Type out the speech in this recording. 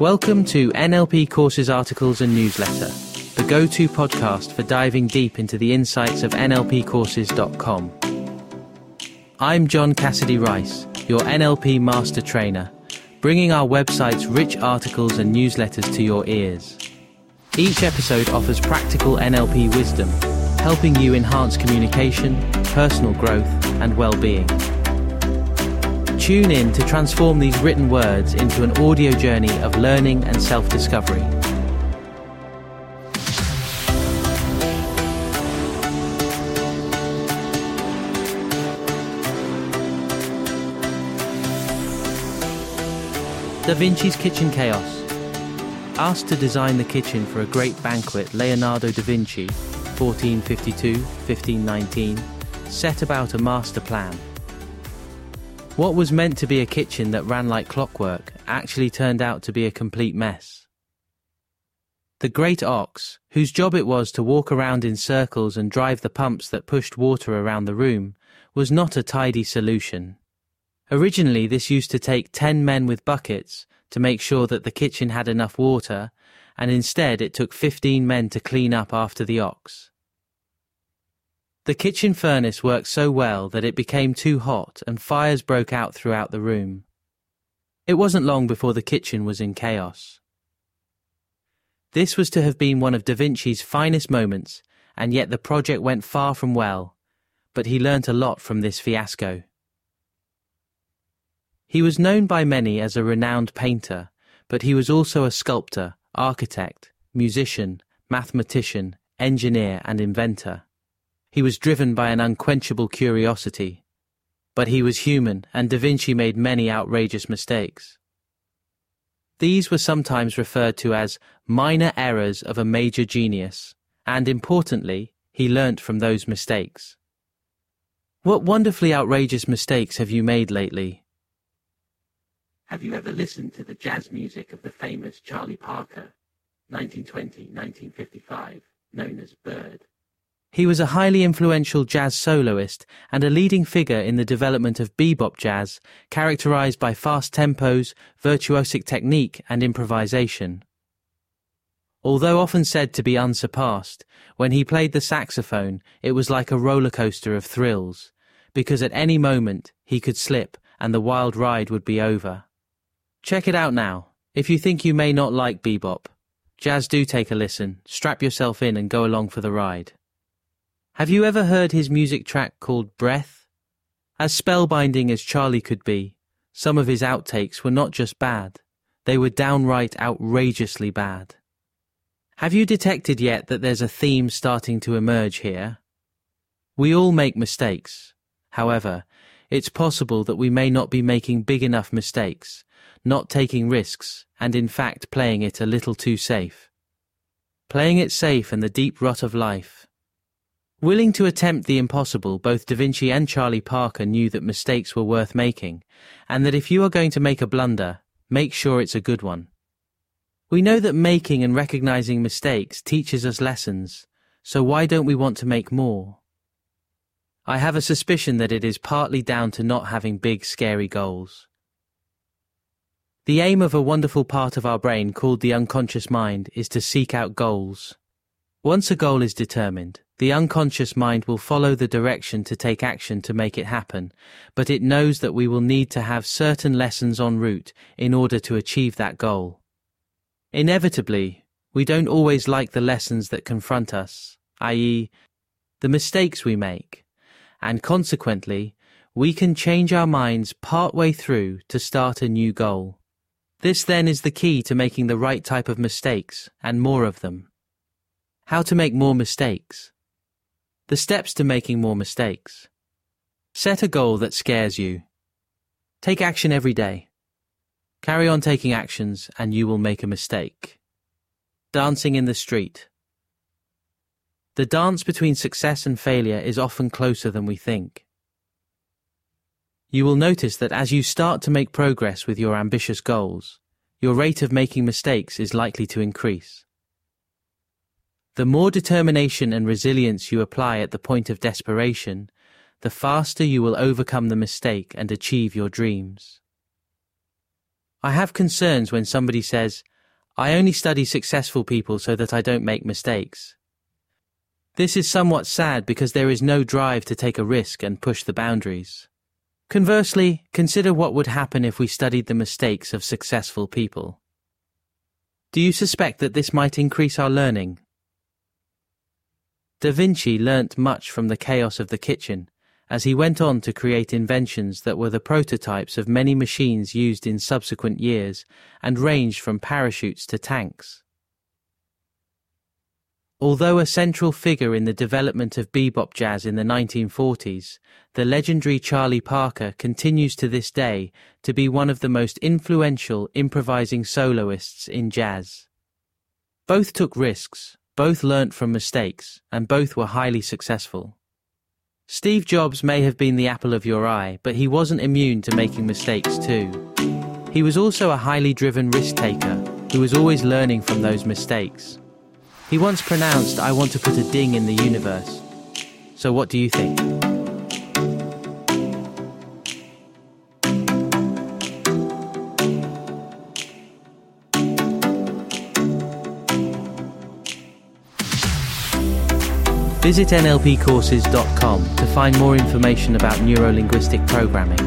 Welcome to NLP Courses Articles and Newsletter, the go to podcast for diving deep into the insights of NLPcourses.com. I'm John Cassidy Rice, your NLP Master Trainer, bringing our website's rich articles and newsletters to your ears. Each episode offers practical NLP wisdom, helping you enhance communication, personal growth, and well being. Tune in to transform these written words into an audio journey of learning and self discovery. Da Vinci's Kitchen Chaos. Asked to design the kitchen for a great banquet, Leonardo da Vinci, 1452 1519, set about a master plan. What was meant to be a kitchen that ran like clockwork actually turned out to be a complete mess. The great ox, whose job it was to walk around in circles and drive the pumps that pushed water around the room, was not a tidy solution. Originally, this used to take ten men with buckets to make sure that the kitchen had enough water, and instead it took fifteen men to clean up after the ox. The kitchen furnace worked so well that it became too hot and fires broke out throughout the room. It wasn't long before the kitchen was in chaos. This was to have been one of Da Vinci's finest moments, and yet the project went far from well, but he learnt a lot from this fiasco. He was known by many as a renowned painter, but he was also a sculptor, architect, musician, mathematician, engineer, and inventor. He was driven by an unquenchable curiosity. But he was human, and Da Vinci made many outrageous mistakes. These were sometimes referred to as minor errors of a major genius, and importantly, he learnt from those mistakes. What wonderfully outrageous mistakes have you made lately? Have you ever listened to the jazz music of the famous Charlie Parker, 1920-1955, known as Bird? He was a highly influential jazz soloist and a leading figure in the development of bebop jazz, characterized by fast tempos, virtuosic technique, and improvisation. Although often said to be unsurpassed, when he played the saxophone, it was like a roller coaster of thrills, because at any moment he could slip and the wild ride would be over. Check it out now. If you think you may not like bebop, jazz do take a listen, strap yourself in and go along for the ride. Have you ever heard his music track called Breath? As spellbinding as Charlie could be, some of his outtakes were not just bad, they were downright outrageously bad. Have you detected yet that there's a theme starting to emerge here? We all make mistakes. However, it's possible that we may not be making big enough mistakes, not taking risks, and in fact playing it a little too safe. Playing it safe in the deep rut of life Willing to attempt the impossible, both Da Vinci and Charlie Parker knew that mistakes were worth making, and that if you are going to make a blunder, make sure it's a good one. We know that making and recognizing mistakes teaches us lessons, so why don't we want to make more? I have a suspicion that it is partly down to not having big, scary goals. The aim of a wonderful part of our brain called the unconscious mind is to seek out goals. Once a goal is determined, the unconscious mind will follow the direction to take action to make it happen, but it knows that we will need to have certain lessons en route in order to achieve that goal. Inevitably, we don't always like the lessons that confront us, i.e., the mistakes we make, and consequently, we can change our minds partway through to start a new goal. This then is the key to making the right type of mistakes and more of them. How to make more mistakes. The steps to making more mistakes. Set a goal that scares you. Take action every day. Carry on taking actions and you will make a mistake. Dancing in the street. The dance between success and failure is often closer than we think. You will notice that as you start to make progress with your ambitious goals, your rate of making mistakes is likely to increase. The more determination and resilience you apply at the point of desperation, the faster you will overcome the mistake and achieve your dreams. I have concerns when somebody says, I only study successful people so that I don't make mistakes. This is somewhat sad because there is no drive to take a risk and push the boundaries. Conversely, consider what would happen if we studied the mistakes of successful people. Do you suspect that this might increase our learning? Da Vinci learnt much from the chaos of the kitchen as he went on to create inventions that were the prototypes of many machines used in subsequent years and ranged from parachutes to tanks. Although a central figure in the development of bebop jazz in the 1940s, the legendary Charlie Parker continues to this day to be one of the most influential improvising soloists in jazz. Both took risks, both learnt from mistakes, and both were highly successful. Steve Jobs may have been the apple of your eye, but he wasn't immune to making mistakes too. He was also a highly driven risk taker who was always learning from those mistakes. He once pronounced, I want to put a ding in the universe. So what do you think? Visit nlpcourses.com to find more information about neurolinguistic programming.